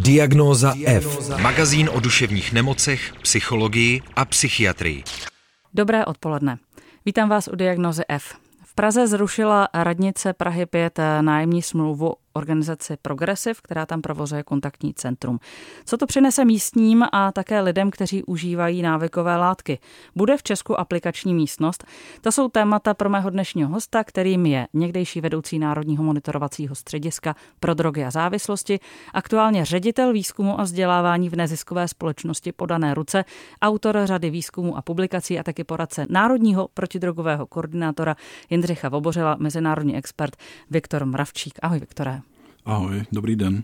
Diagnóza F. Magazín o duševních nemocech, psychologii a psychiatrii. Dobré odpoledne. Vítám vás u Diagnozy F. V Praze zrušila radnice Prahy 5 nájemní smlouvu organizaci Progressive, která tam provozuje kontaktní centrum. Co to přinese místním a také lidem, kteří užívají návykové látky? Bude v Česku aplikační místnost? To jsou témata pro mého dnešního hosta, kterým je někdejší vedoucí Národního monitorovacího střediska pro drogy a závislosti, aktuálně ředitel výzkumu a vzdělávání v neziskové společnosti Podané ruce, autor řady výzkumů a publikací a taky poradce Národního protidrogového koordinátora Jindřicha Vobořila, mezinárodní expert Viktor Mravčík. Ahoj, Viktore. Ahoj, dobrý den.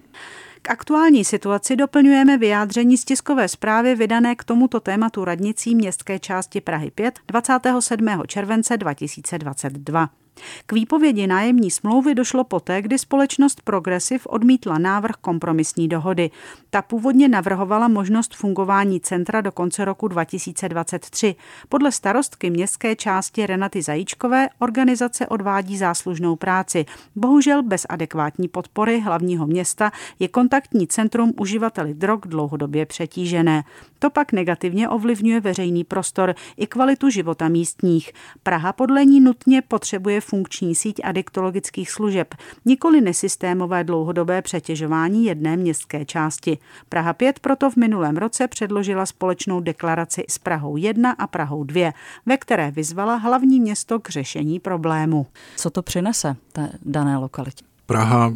K aktuální situaci doplňujeme vyjádření z tiskové zprávy vydané k tomuto tématu radnicí městské části Prahy 5 27. července 2022. K výpovědi nájemní smlouvy došlo poté, kdy společnost Progressive odmítla návrh kompromisní dohody. Ta původně navrhovala možnost fungování centra do konce roku 2023. Podle starostky městské části Renaty Zajíčkové organizace odvádí záslužnou práci. Bohužel bez adekvátní podpory hlavního města je kontaktní centrum uživateli drog dlouhodobě přetížené. To pak negativně ovlivňuje veřejný prostor i kvalitu života místních. Praha podle ní nutně potřebuje funkční síť adiktologických služeb, nikoli nesystémové dlouhodobé přetěžování jedné městské části. Praha 5 proto v minulém roce předložila společnou deklaraci s Prahou 1 a Prahou 2, ve které vyzvala hlavní město k řešení problému. Co to přinese té dané lokalitě? Praha,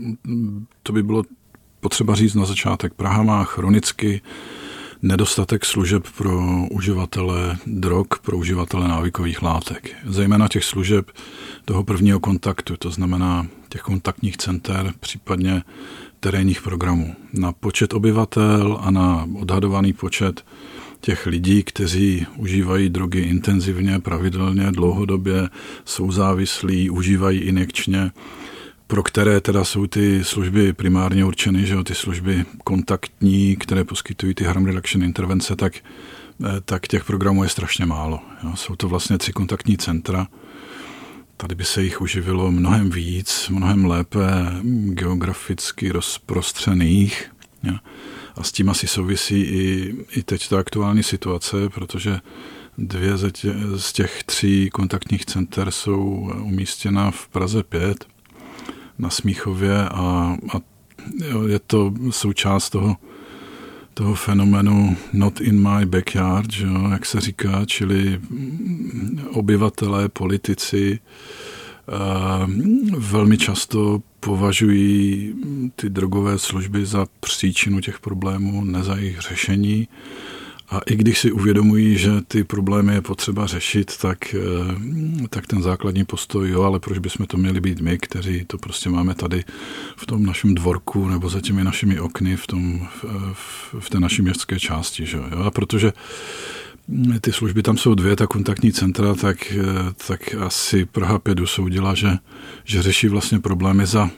to by bylo potřeba říct na začátek, Praha má chronicky nedostatek služeb pro uživatele drog, pro uživatele návykových látek. Zejména těch služeb toho prvního kontaktu, to znamená těch kontaktních center, případně terénních programů. Na počet obyvatel a na odhadovaný počet těch lidí, kteří užívají drogy intenzivně, pravidelně, dlouhodobě, jsou závislí, užívají injekčně, pro které teda jsou ty služby primárně určeny, že jo, ty služby kontaktní, které poskytují ty harm reduction intervence, tak, eh, tak těch programů je strašně málo. Jo. Jsou to vlastně tři kontaktní centra. Tady by se jich uživilo mnohem víc, mnohem lépe geograficky rozprostřených. Jo. A s tím asi souvisí i, i teď ta aktuální situace, protože dvě z těch tří kontaktních center jsou umístěna v Praze 5 na Smíchově a, a je to součást toho, toho fenomenu not in my backyard, že jo, jak se říká, čili obyvatelé, politici velmi často považují ty drogové služby za příčinu těch problémů, ne za jejich řešení. A i když si uvědomují, že ty problémy je potřeba řešit, tak, eh, tak ten základní postoj, jo, ale proč bychom to měli být my, kteří to prostě máme tady v tom našem dvorku nebo za těmi našimi okny v, tom, v, v té naší městské části. Že? Jo? A protože ty služby tam jsou dvě, ta kontaktní centra, tak, eh, tak asi Praha 5 usoudila, že, že řeší vlastně problémy za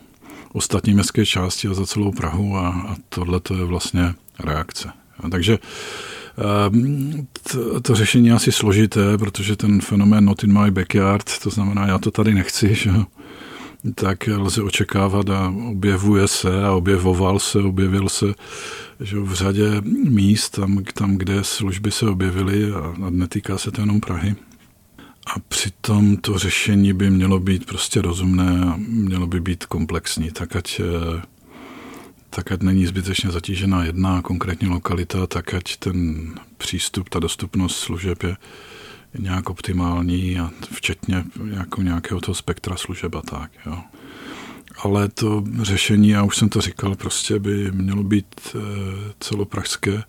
ostatní městské části a za celou Prahu a, a tohle to je vlastně reakce. A takže to, to řešení je asi složité, protože ten fenomén not in my backyard, to znamená, já to tady nechci, že tak lze očekávat a objevuje se a objevoval se, objevil se že v řadě míst, tam, tam, kde služby se objevily a, a netýká se to jenom Prahy. A přitom to řešení by mělo být prostě rozumné a mělo by být komplexní, tak ať eh, tak ať není zbytečně zatížená jedna konkrétní lokalita, tak ať ten přístup, ta dostupnost služeb je nějak optimální a včetně jako nějakého toho spektra služeb a tak. Jo. Ale to řešení, já už jsem to říkal, prostě by mělo být eh, celopražské.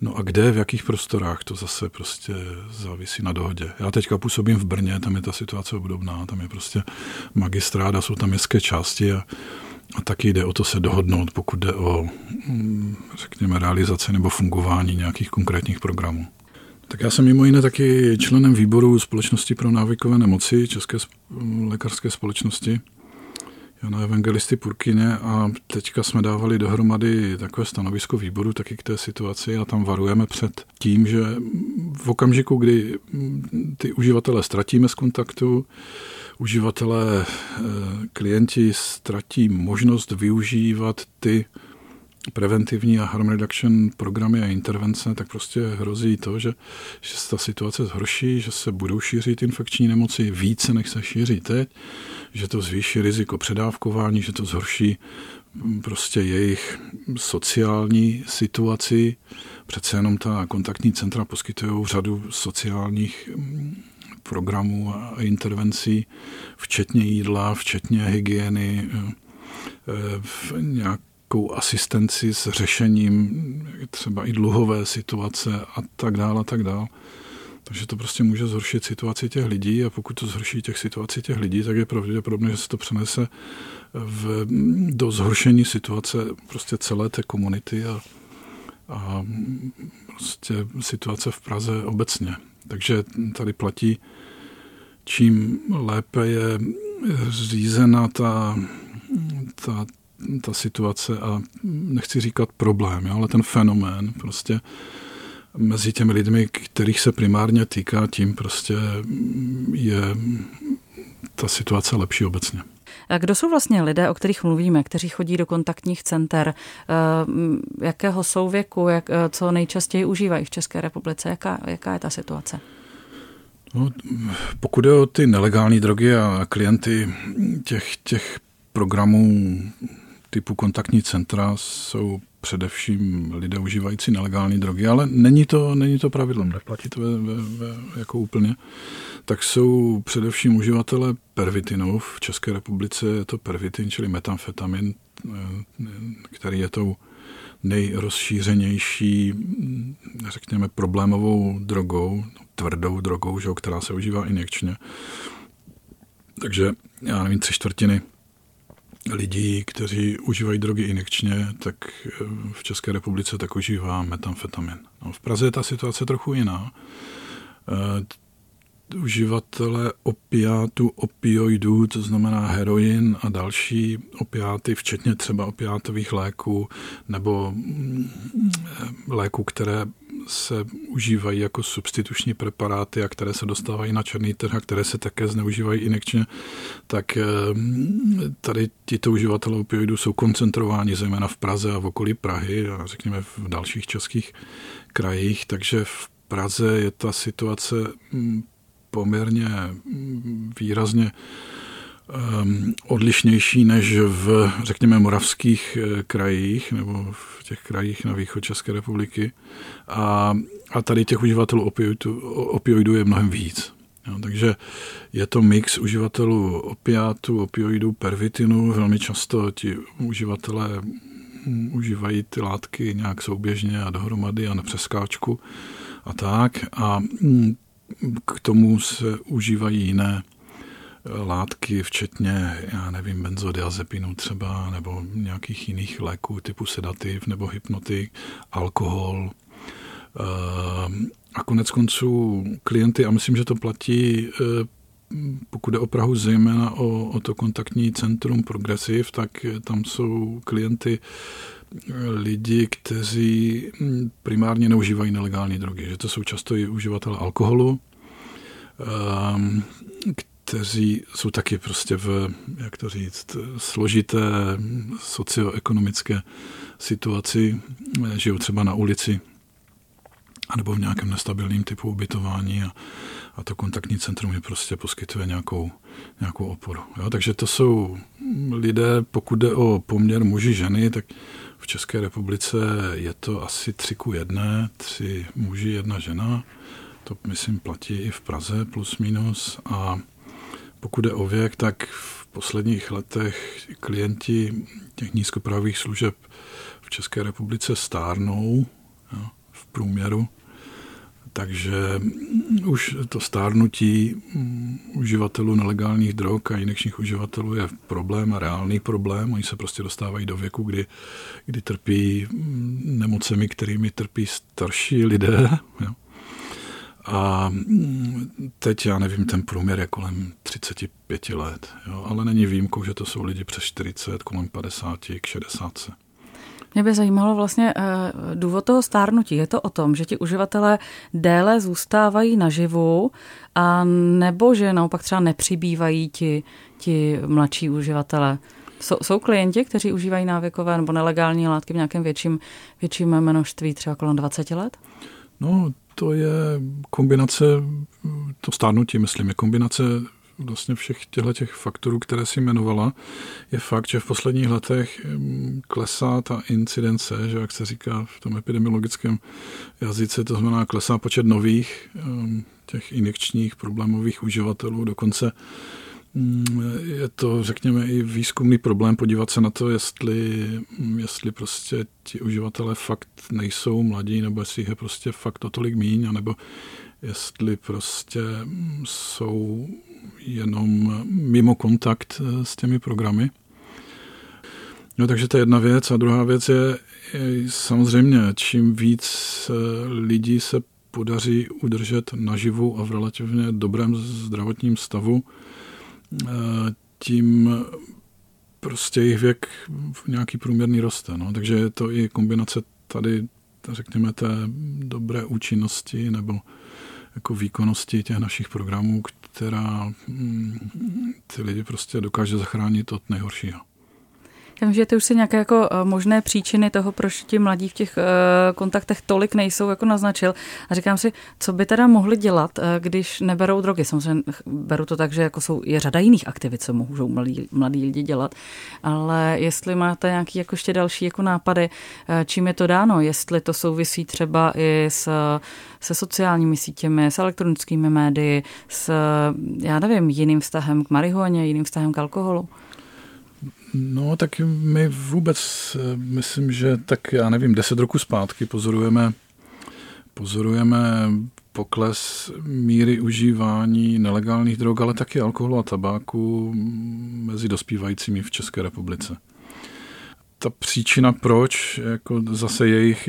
No a kde, v jakých prostorách, to zase prostě závisí na dohodě. Já teďka působím v Brně, tam je ta situace obdobná, tam je prostě magistráda, jsou tam městské části a a taky jde o to se dohodnout, pokud jde o, mm, řekněme, realizaci nebo fungování nějakých konkrétních programů. Tak já jsem mimo jiné taky členem výboru Společnosti pro návykové nemoci České lékařské společnosti Jana Evangelisty Purkyně a teďka jsme dávali dohromady takové stanovisko výboru taky k té situaci a tam varujeme před tím, že v okamžiku, kdy ty uživatele ztratíme z kontaktu, uživatelé, eh, klienti ztratí možnost využívat ty preventivní a harm reduction programy a intervence, tak prostě hrozí to, že, že se ta situace zhorší, že se budou šířit infekční nemoci více, než se šíří teď, že to zvýší riziko předávkování, že to zhorší mm, prostě jejich sociální situaci. Přece jenom ta kontaktní centra poskytují řadu sociálních mm, programů a intervencí, včetně jídla, včetně hygieny, eh, v nějakou asistenci s řešením třeba i dluhové situace a tak dále a tak dále. Takže to prostě může zhoršit situaci těch lidí a pokud to zhorší těch situaci těch lidí, tak je pravděpodobné, že se to přenese v, do zhoršení situace prostě celé té komunity a, a prostě situace v Praze obecně. Takže tady platí, čím lépe je řízena ta, ta, ta situace a nechci říkat problém, jo, ale ten fenomén prostě mezi těmi lidmi, kterých se primárně týká, tím prostě je ta situace lepší obecně. A kdo jsou vlastně lidé, o kterých mluvíme, kteří chodí do kontaktních center? Eh, jakého souvěku, jak, eh, co nejčastěji užívají v České republice? Jaká, jaká je ta situace? No, pokud je o ty nelegální drogy a klienty těch, těch programů typu kontaktní centra, jsou především lidé užívající nelegální drogy, ale není to, není to pravidlem, neplatí to ve, ve, ve, jako úplně, tak jsou především uživatelé pervitinů. V České republice je to pervitin, čili metamfetamin, eh, který je tou nejrozšířenější, řekněme, problémovou drogou, tvrdou drogou, že, která se užívá injekčně. Takže já nevím, tři čtvrtiny lidí, kteří užívají drogy injekčně, tak eh, v České republice tak užívá metamfetamin. No, v Praze je ta situace trochu jiná. Eh, uživatele opiátů, opioidů, to znamená heroin a další opiáty, včetně třeba opiátových léků nebo mm, léků, které se užívají jako substituční preparáty a které se dostávají na černý trh a které se také zneužívají injekčně, tak eh, tady tito uživatelé opioidů jsou koncentrováni zejména v Praze a v okolí Prahy a řekněme v dalších českých krajích, takže v Praze je ta situace mm, poměrně mm, výrazně odlišnější než v, řekněme, moravských eh, krajích nebo v těch krajích na východ České republiky. A, a tady těch uživatelů opioidů, opioidů je mnohem víc. Jo, takže je to mix uživatelů opiátů, opioidů, pervitinu. Velmi často ti uživatelé užívají ty látky nějak souběžně a dohromady a na přeskáčku a tak. A mm, k tomu se užívají jiné látky, včetně, já nevím, benzodiazepinu třeba, nebo nějakých jiných léků typu sedativ nebo hypnotik, alkohol. Eh, a konec konců klienty, a myslím, že to platí, eh, pokud jde o Prahu, zejména o, o to kontaktní centrum Progressiv, tak tam jsou klienty lidi, kteří hm, primárně neužívají nelegální drogy, že to jsou často i uživatelé alkoholu, kteří jsou taky prostě v, jak to říct, složité socioekonomické situaci, žijou třeba na ulici, anebo v nějakém nestabilním typu ubytování a, a to kontaktní centrum je prostě poskytuje nějakou, nějakou oporu. Jo? Takže to jsou lidé, pokud jde o poměr muži ženy, tak v České republice je to asi tři ku jedné, tři muži, jedna žena. To myslím platí i v Praze plus minus. A pokud je o věk, tak v posledních letech klienti těch nízkopravých služeb v České republice stárnou jo, v průměru. Takže už to stárnutí mm, uživatelů nelegálních drog a injekčních uživatelů je problém a reálný problém. Oni se prostě dostávají do věku, kdy, kdy trpí mm, nemocemi, kterými trpí starší lidé. Jo. A mm, teď, já nevím, ten průměr je kolem 35 let, jo, ale není výjimkou, že to jsou lidi přes 40, kolem 50 k 60. Mě by zajímalo vlastně eh, důvod toho stárnutí. Je to o tom, že ti uživatelé déle zůstávají naživu a nebo že naopak třeba nepřibývají ti, ti mladší uživatelé? Jsou, jsou klienti, kteří užívají návykové nebo nelegální látky v nějakém větším, větším množství, třeba kolem 20 let? No, to je kombinace, to stárnutí, myslím, je kombinace vlastně všech těchto těch faktorů, které si jmenovala, je fakt, že v posledních letech mm, klesá ta incidence, že jak se říká v tom epidemiologickém jazyce, to znamená klesá počet nových mm, těch injekčních problémových uživatelů, dokonce je to, řekněme, i výzkumný problém podívat se na to, jestli, jestli prostě ti uživatelé fakt nejsou mladí, nebo jestli je prostě fakt o tolik míň, anebo jestli prostě jsou jenom mimo kontakt eh, s těmi programy. No takže to je jedna věc. A druhá věc je, je samozřejmě, čím víc eh, lidí se podaří udržet naživu a v relativně dobrém zdravotním stavu, tím prostě jejich věk v nějaký průměrný roste. No. Takže je to i kombinace tady, řekněme, té dobré účinnosti nebo jako výkonnosti těch našich programů, která mm, ty lidi prostě dokáže zachránit od nejhoršího. Já vím, že ty už si nějaké jako eh, možné příčiny toho, proč ti mladí v těch eh, kontaktech tolik nejsou, jako naznačil. A říkám si, co by teda mohli dělat, eh, když neberou drogy. Samozřejmě beru to tak, že jako jsou, je řada jiných aktivit, co můžou mladí, mladí lidi dělat. Ale jestli máte nějaký jako ještě další jako nápady, čím je to dáno, jestli to souvisí třeba i s se sociálními sítěmi, s elektronickými médii, s, já nevím, jiným vztahem k marihuaně, jiným vztahem k alkoholu? No, tak my vůbec, eh, myslím, že tak, já nevím, deset roku zpátky pozorujeme, pozorujeme pokles míry užívání nelegálních drog, ale taky alkoholu a tabáku mezi dospívajícími v České republice. Ta příčina proč, jako zase jejich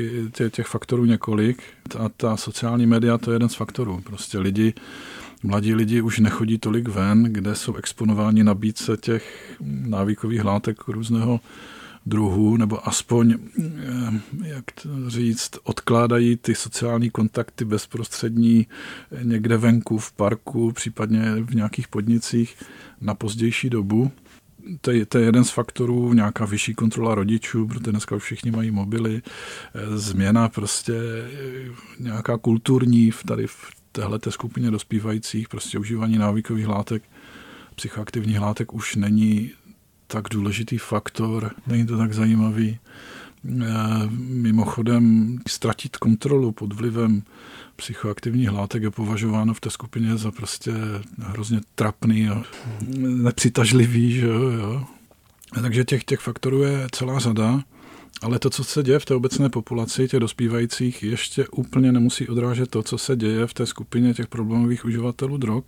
těch faktorů několik a ta sociální média to je jeden z faktorů. Prostě lidi Mladí lidi už nechodí tolik ven, kde jsou exponováni nabídce těch návykových látek různého druhu, nebo aspoň, eh, jak to říct, odkládají ty sociální kontakty bezprostřední někde venku, v parku, případně v nějakých podnicích na pozdější dobu. To je, to je jeden z faktorů, nějaká vyšší kontrola rodičů, protože dneska všichni mají mobily, eh, změna prostě eh, nějaká kulturní tady v téhle skupině dospívajících prostě užívání návykových látek, psychoaktivních látek už není tak důležitý faktor, není to tak zajímavý. Eh, mimochodem, ztratit kontrolu pod vlivem psychoaktivních látek je považováno v té skupině za prostě hrozně trapný a nepřitažlivý. Že jo? Takže těch, těch faktorů je celá řada. Ale to, co se děje v té obecné populaci těch dospívajících, ještě úplně nemusí odrážet to, co se děje v té skupině těch problémových uživatelů drog.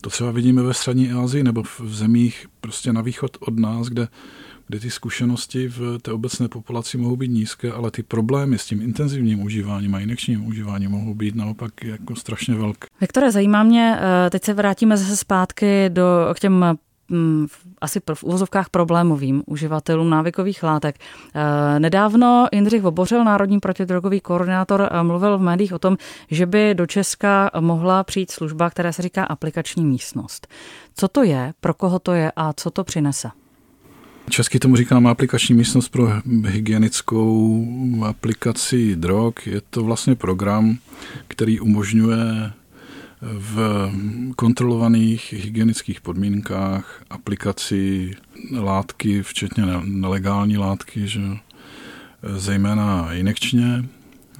To třeba vidíme ve střední Asii nebo v zemích prostě na východ od nás, kde, kde ty zkušenosti v té obecné populaci mohou být nízké, ale ty problémy s tím intenzivním užíváním a injekčním užíváním mohou být naopak jako strašně velké. Vektore, zajímá mě, eh, teď se vrátíme zase zpátky do, k těm Mm, asi v uvozovkách problémovým uživatelům návykových látek. Eh, nedávno Jindřich Vobořil, národní protidrogový koordinátor, eh, mluvil v médiích o tom, že by do Česka mohla přijít služba, která se říká aplikační místnost. Co to je, pro koho to je a co to přinese? Česky tomu říkáme aplikační místnost pro hygienickou aplikaci drog. Je to vlastně program, který umožňuje v kontrolovaných hygienických podmínkách aplikaci látky, včetně nelegální látky, že zejména injekčně,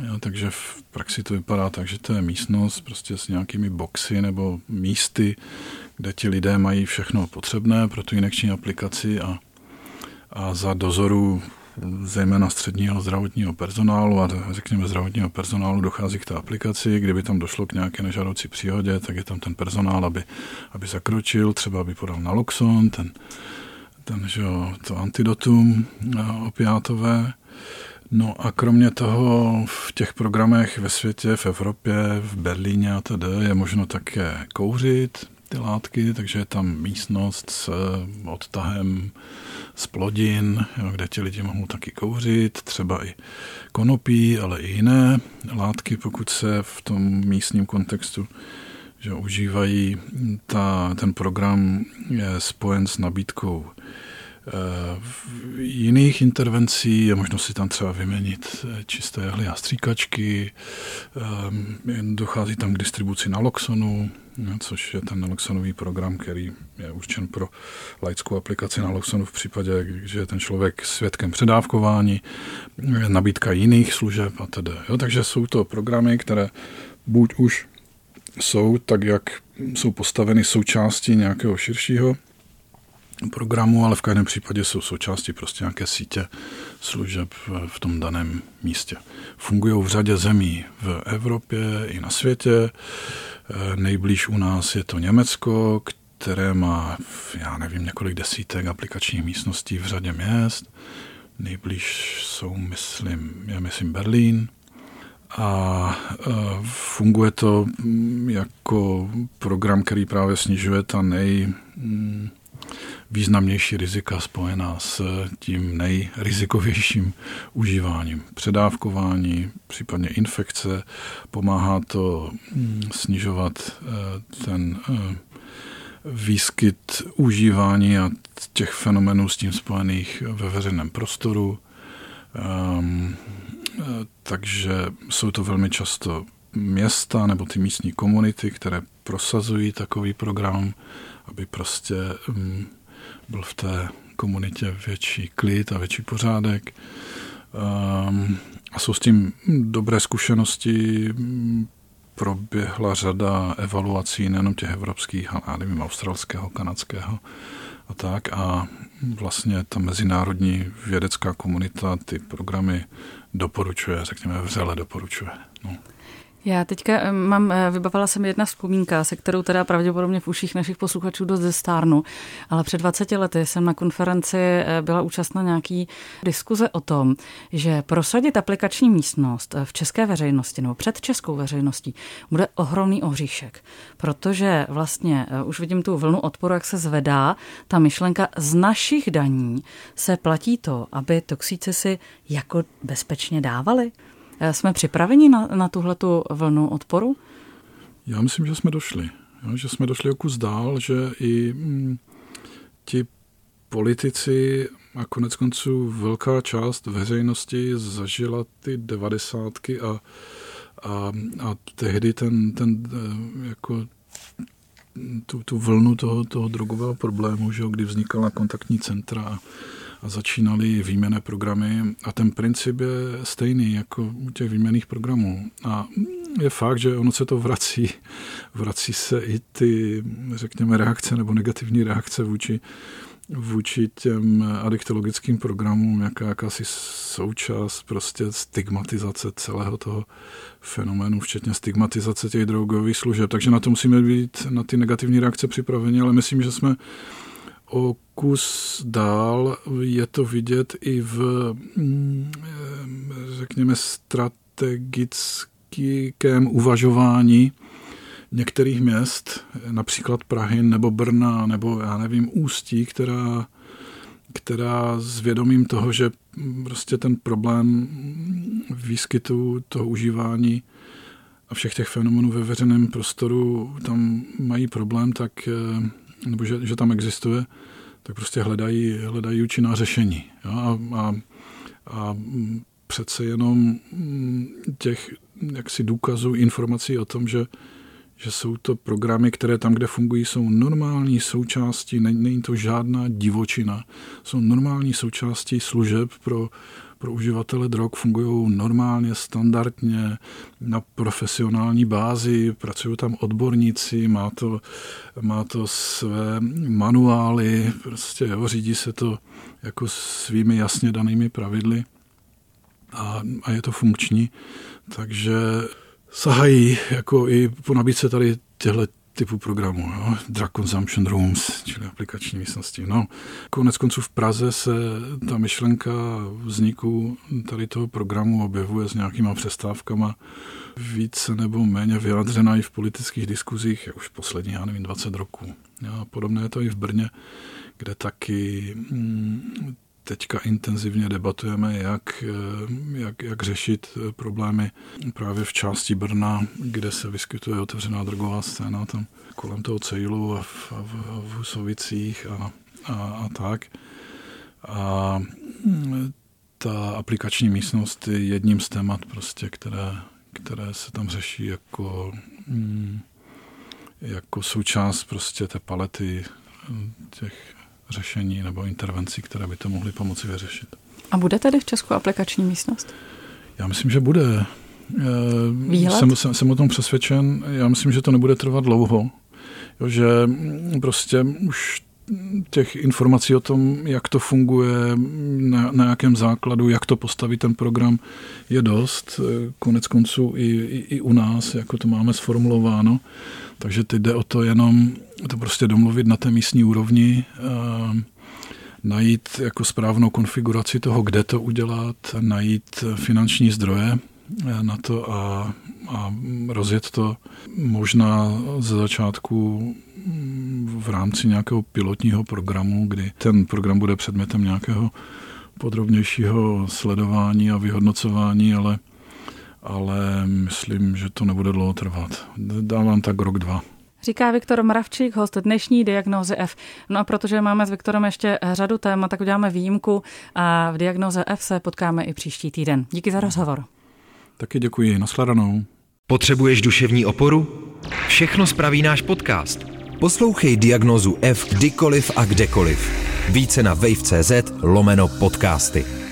Jo, takže v praxi to vypadá tak, že to je místnost prostě s nějakými boxy nebo místy, kde ti lidé mají všechno potřebné pro tu injekční aplikaci a, a za dozoru zejména středního zdravotního personálu a řekněme zdravotního personálu dochází k té aplikaci. Kdyby tam došlo k nějaké nežádoucí příhodě, tak je tam ten personál, aby, aby zakročil, třeba aby podal naloxon, ten, ten že jo, to antidotum opiátové. No a kromě toho v těch programech ve světě, v Evropě, v Berlíně a tedy je možno také kouřit ty látky, takže je tam místnost s odtahem z plodin, jo, kde ti lidi mohou taky kouřit, třeba i konopí, ale i jiné látky, pokud se v tom místním kontextu že užívají. Ta, ten program je spojen s nabídkou jiných intervencí je možno si tam třeba vyměnit čisté jehly a stříkačky, dochází tam k distribuci naloxonu, což je ten naloxonový program, který je určen pro laickou aplikaci naloxonu v případě, že je ten člověk svědkem předávkování, nabídka jiných služeb a tedy. Jo, takže jsou to programy, které buď už jsou tak, jak jsou postaveny součástí nějakého širšího programu, ale v každém případě jsou součástí prostě nějaké sítě služeb v tom daném místě. Fungují v řadě zemí v Evropě i na světě. Nejblíž u nás je to Německo, které má, já nevím, několik desítek aplikačních místností v řadě měst. Nejblíž jsou, myslím, je myslím Berlín. A funguje to jako program, který právě snižuje ta nej mm, významnější rizika spojená s tím nejrizikovějším užíváním. Předávkování, případně infekce, pomáhá to mm, snižovat eh, ten eh, výskyt užívání a těch fenomenů s tím spojených ve veřejném prostoru. Um, takže jsou to velmi často města nebo ty místní komunity, které prosazují takový program, aby prostě um, byl v té komunitě větší klid a větší pořádek. Um, a jsou s tím dobré zkušenosti. Proběhla řada evaluací nejenom těch evropských, ale nevím, australského, kanadského a tak. A vlastně ta mezinárodní vědecká komunita ty programy doporučuje, řekněme, vřele doporučuje. No. Já teďka eh, mám, eh, vybavila jsem jedna vzpomínka, se kterou teda pravděpodobně v uších našich posluchačů dost zestárnu, ale před 20 lety jsem na konferenci eh, byla účastna nějaký diskuze o tom, že prosadit aplikační místnost v české veřejnosti nebo před českou veřejností bude ohromný ohříšek, protože vlastně už vidím tu vlnu odporu, jak se zvedá ta myšlenka z našich daní se platí to, aby toxíci si jako bezpečně dávali. Eh, jsme připraveni na, na tuhletu vlnu odporu? Já myslím, že jsme došli. Jo, že jsme došli o kus dál, že i mm, ti politici a konec konců velká část veřejnosti zažila ty devadesátky a, a, a tehdy ten, ten eh, jako tu, tu vlnu toho, toho drogového problému, že, kdy vznikala kontaktní centra a začínaly výměné programy a ten princip je stejný jako u těch výměných programů. A je fakt, že ono se to vrací. Vrací se i ty, řekněme, reakce nebo negativní reakce vůči, vůči těm adiktologickým programům, jaká, jakási součást prostě stigmatizace celého toho fenoménu, včetně stigmatizace těch drogových služeb. Takže na to musíme být, na ty negativní reakce připraveni, ale myslím, že jsme o kus dál je to vidět i v, mm, řekněme, strategickém uvažování některých měst, například Prahy nebo Brna nebo já nevím, Ústí, která, která s vědomím toho, že prostě ten problém výskytu toho užívání a všech těch fenomenů ve veřejném prostoru tam mají problém, tak eh, nebo že, že tam existuje, tak prostě hledají, hledají účinná řešení. Jo? A, a, a přece jenom těch jaksi důkazů, informací o tom, že, že jsou to programy, které tam, kde fungují, jsou normální součástí, není to žádná divočina, jsou normální součástí služeb pro pro uživatele drog fungují normálně, standardně, na profesionální bázi, pracují tam odborníci, má to, má to své manuály, prostě jo, řídí se to jako svými jasně danými pravidly a, a je to funkční, takže sahají jako i po nabídce tady těchto typu programu. Jo? Drug Consumption Rooms, čili aplikační místnosti. No, konec konců v Praze se ta myšlenka vzniku tady toho programu objevuje s nějakýma přestávkama více nebo méně vyjádřena i v politických diskuzích, je už poslední, já nevím, 20 roků. A podobné je to i v Brně, kde taky mm, teďka intenzivně debatujeme, jak, jak, jak řešit problémy právě v části Brna, kde se vyskytuje otevřená drogová scéna, tam kolem toho Cejlu a v, a v, v Husovicích a, a, a tak. A mm, ta aplikační místnost je jedním z témat, prostě, které, které se tam řeší jako, mm, jako součást prostě té palety mm, těch řešení nebo intervencí, které by to mohly pomoci vyřešit. A bude tedy v Česku aplikační místnost? Já myslím, že bude. Výhled? Jsem, jsem, jsem o tom přesvědčen. Já myslím, že to nebude trvat dlouho. Jo, že prostě už těch informací o tom, jak to funguje, na, na jakém základu, jak to postavit ten program, je dost. Konec konců i, i, i u nás, jako to máme sformulováno. Takže teď jde o to jenom to prostě domluvit na té místní úrovni, najít jako správnou konfiguraci toho, kde to udělat, najít finanční zdroje na to a, a rozjet to možná ze začátku v rámci nějakého pilotního programu, kdy ten program bude předmětem nějakého podrobnějšího sledování a vyhodnocování, ale, ale myslím, že to nebude dlouho trvat. Dávám tak rok, dva. Říká Viktor Mravčík, host dnešní diagnozy F. No a protože máme s Viktorem ještě řadu témat, tak uděláme výjimku a v diagnoze F se potkáme i příští týden. Díky za rozhovor. Taky děkuji, nashledanou. Potřebuješ duševní oporu? Všechno spraví náš podcast. Poslouchej diagnozu F kdykoliv a kdekoliv. Více na wave.cz lomeno podcasty.